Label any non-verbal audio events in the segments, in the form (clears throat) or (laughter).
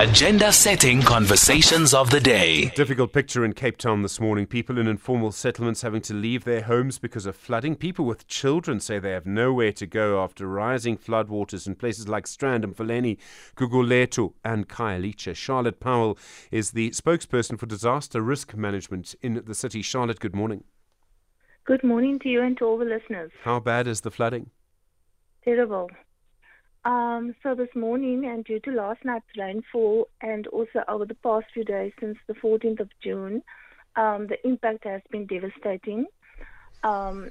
Agenda setting conversations of the day. Difficult picture in Cape Town this morning. People in informal settlements having to leave their homes because of flooding. People with children say they have nowhere to go after rising floodwaters in places like Strand and Mfuleni, Gugulethu, and Khayelitsha. Charlotte Powell is the spokesperson for disaster risk management in the city. Charlotte, good morning. Good morning to you and to all the listeners. How bad is the flooding? Terrible. Um, so this morning, and due to last night's rainfall, and also over the past few days since the 14th of June, um, the impact has been devastating. Um,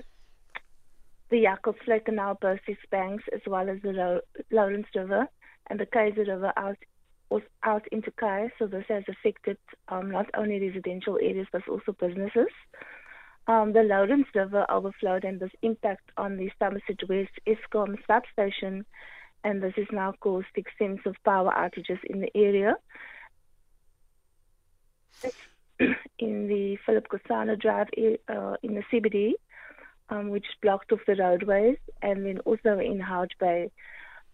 the Jakkalsvlei Canal burst its banks, as well as the Lourens River and the Kuils River out was out into Kai. So this has affected um, not only residential areas but also businesses. Um, the Lourens River overflowed, and this impact on the Somerset West Eskom substation and this has now caused extensive power outages in the area. (clears throat) in the Philip Kgosana Drive uh, in the CBD, um, which blocked off the roadways, and then also in Hout Bay.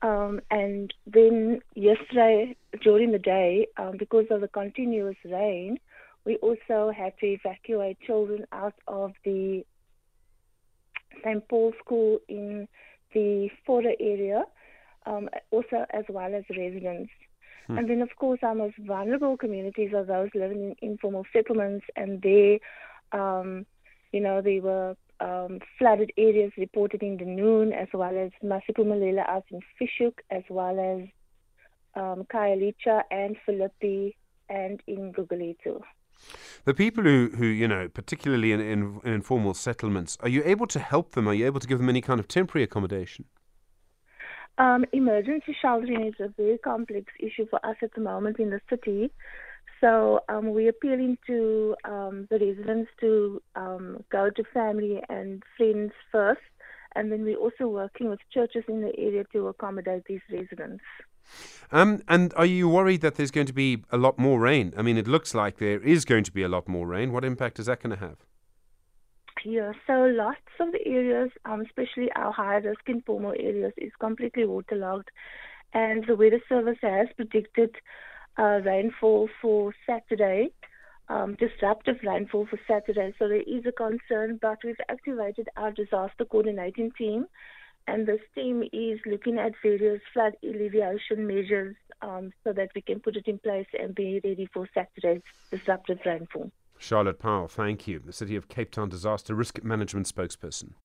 Um, and then yesterday, during the day, um, because of the continuous rain, we also had to evacuate children out of the St. Paul School in the Fora area um, also as well as residents. Hmm. And then, of course, our most vulnerable communities are those living in informal settlements, and they, um, you know, they were um, flooded areas reported in the noon, as well as Masiphumelele out in Fish Hoek, as well as um, and Philippi, and in Gugulethu. The people who, who you know, particularly in, in, in informal settlements, are you able to help them? Are you able to give them any kind of temporary accommodation? Um, emergency sheltering is a very complex issue for us at the moment in the city. So um, we're appealing to um, the residents to um, go to family and friends first, and then we're also working with churches in the area to accommodate these residents. Um, and are you worried that there's going to be a lot more rain? I mean, it looks like there is going to be a lot more rain. What impact is that going to have? Yeah, so lots of the areas, um, especially our high risk informal areas, is completely waterlogged. And the Weather Service has predicted uh, rainfall for Saturday, um, disruptive rainfall for Saturday. So there is a concern, but we've activated our disaster coordinating team. And this team is looking at various flood alleviation measures um, so that we can put it in place and be ready for Saturday's disruptive rainfall. Charlotte Powell, thank you. The City of Cape Town Disaster Risk Management spokesperson.